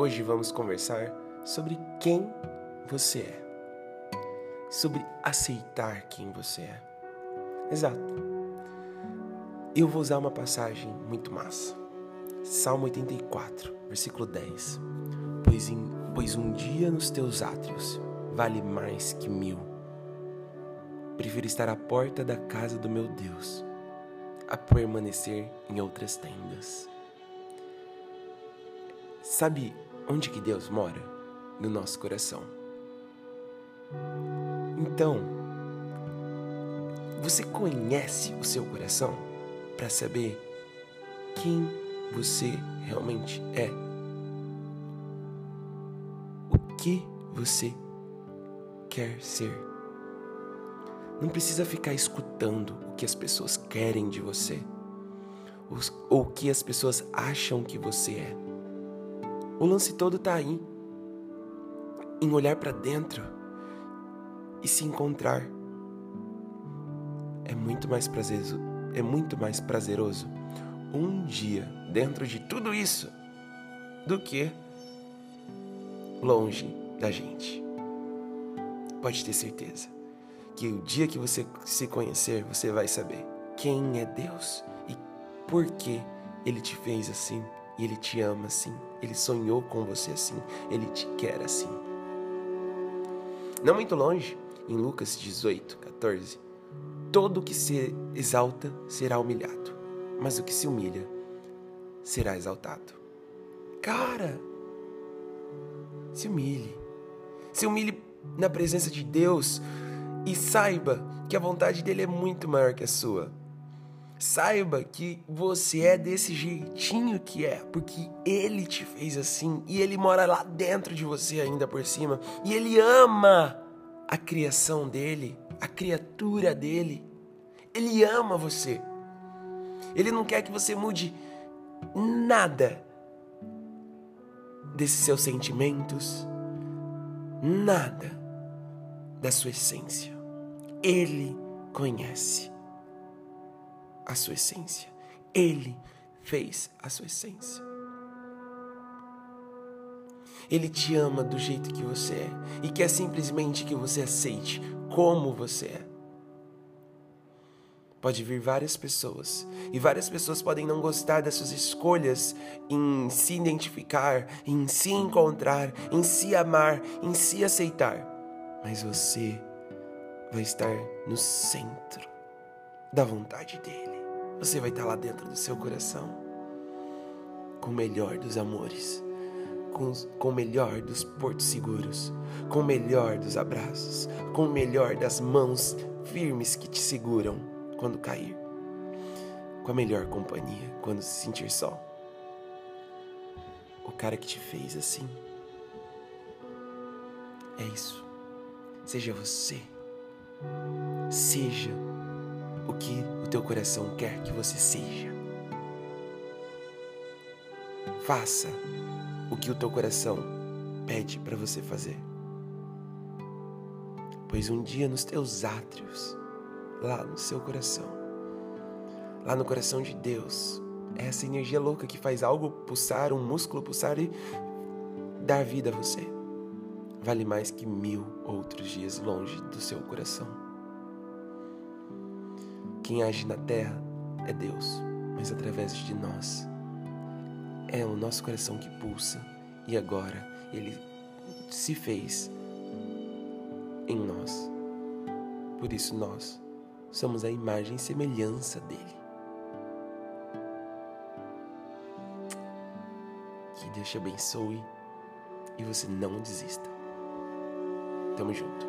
Hoje vamos conversar sobre quem você é, sobre aceitar quem você é. Exato. Eu vou usar uma passagem muito massa. Salmo 84, versículo 10. Pois, em, pois um dia nos teus átrios vale mais que mil. Prefiro estar à porta da casa do meu Deus a permanecer em outras tendas. Sabe onde que Deus mora? No nosso coração. Então, você conhece o seu coração para saber quem você realmente é? O que você quer ser? Não precisa ficar escutando o que as pessoas querem de você ou o que as pessoas acham que você é. O lance todo está aí em olhar para dentro e se encontrar. É muito mais prazeroso, é muito mais prazeroso um dia dentro de tudo isso do que longe da gente. Pode ter certeza que o dia que você se conhecer, você vai saber quem é Deus e por que ele te fez assim, e ele te ama assim, ele sonhou com você assim, ele te quer assim. Não muito longe, em Lucas 18, 14, todo o que se exalta será humilhado, mas o que se humilha será exaltado. Cara, se humilhe. Se humilhe na presença de Deus, e saiba que a vontade dele é muito maior que a sua. Saiba que você é desse jeitinho que é, porque ele te fez assim e ele mora lá dentro de você ainda por cima e ele ama a criação dele, a criatura dele. Ele ama você. Ele não quer que você mude nada desses seus sentimentos, nada da sua essência. Ele conhece a sua essência. Ele fez a sua essência. Ele te ama do jeito que você é e quer simplesmente que você aceite como você é. Pode vir várias pessoas e várias pessoas podem não gostar das suas escolhas em se identificar, em se encontrar, em se amar, em se aceitar. Mas você vai estar no centro da vontade dele. Você vai estar lá dentro do seu coração com o melhor dos amores, com, com o melhor dos portos seguros, com o melhor dos abraços, com o melhor das mãos firmes que te seguram quando cair, com a melhor companhia quando se sentir só. O cara que te fez assim. É isso. Seja você. Seja o que o teu coração quer que você seja. Faça o que o teu coração pede para você fazer. Pois um dia nos teus átrios, lá no seu coração, lá no coração de Deus, é essa energia louca que faz algo pulsar, um músculo pulsar e dar vida a você, vale mais que mil outros dias longe do seu coração. Quem age na terra é Deus, mas através de nós. É o nosso coração que pulsa e agora ele se fez em nós. Por isso nós somos a imagem e semelhança dele. Que Deus te abençoe e você não desista. Tamo junto.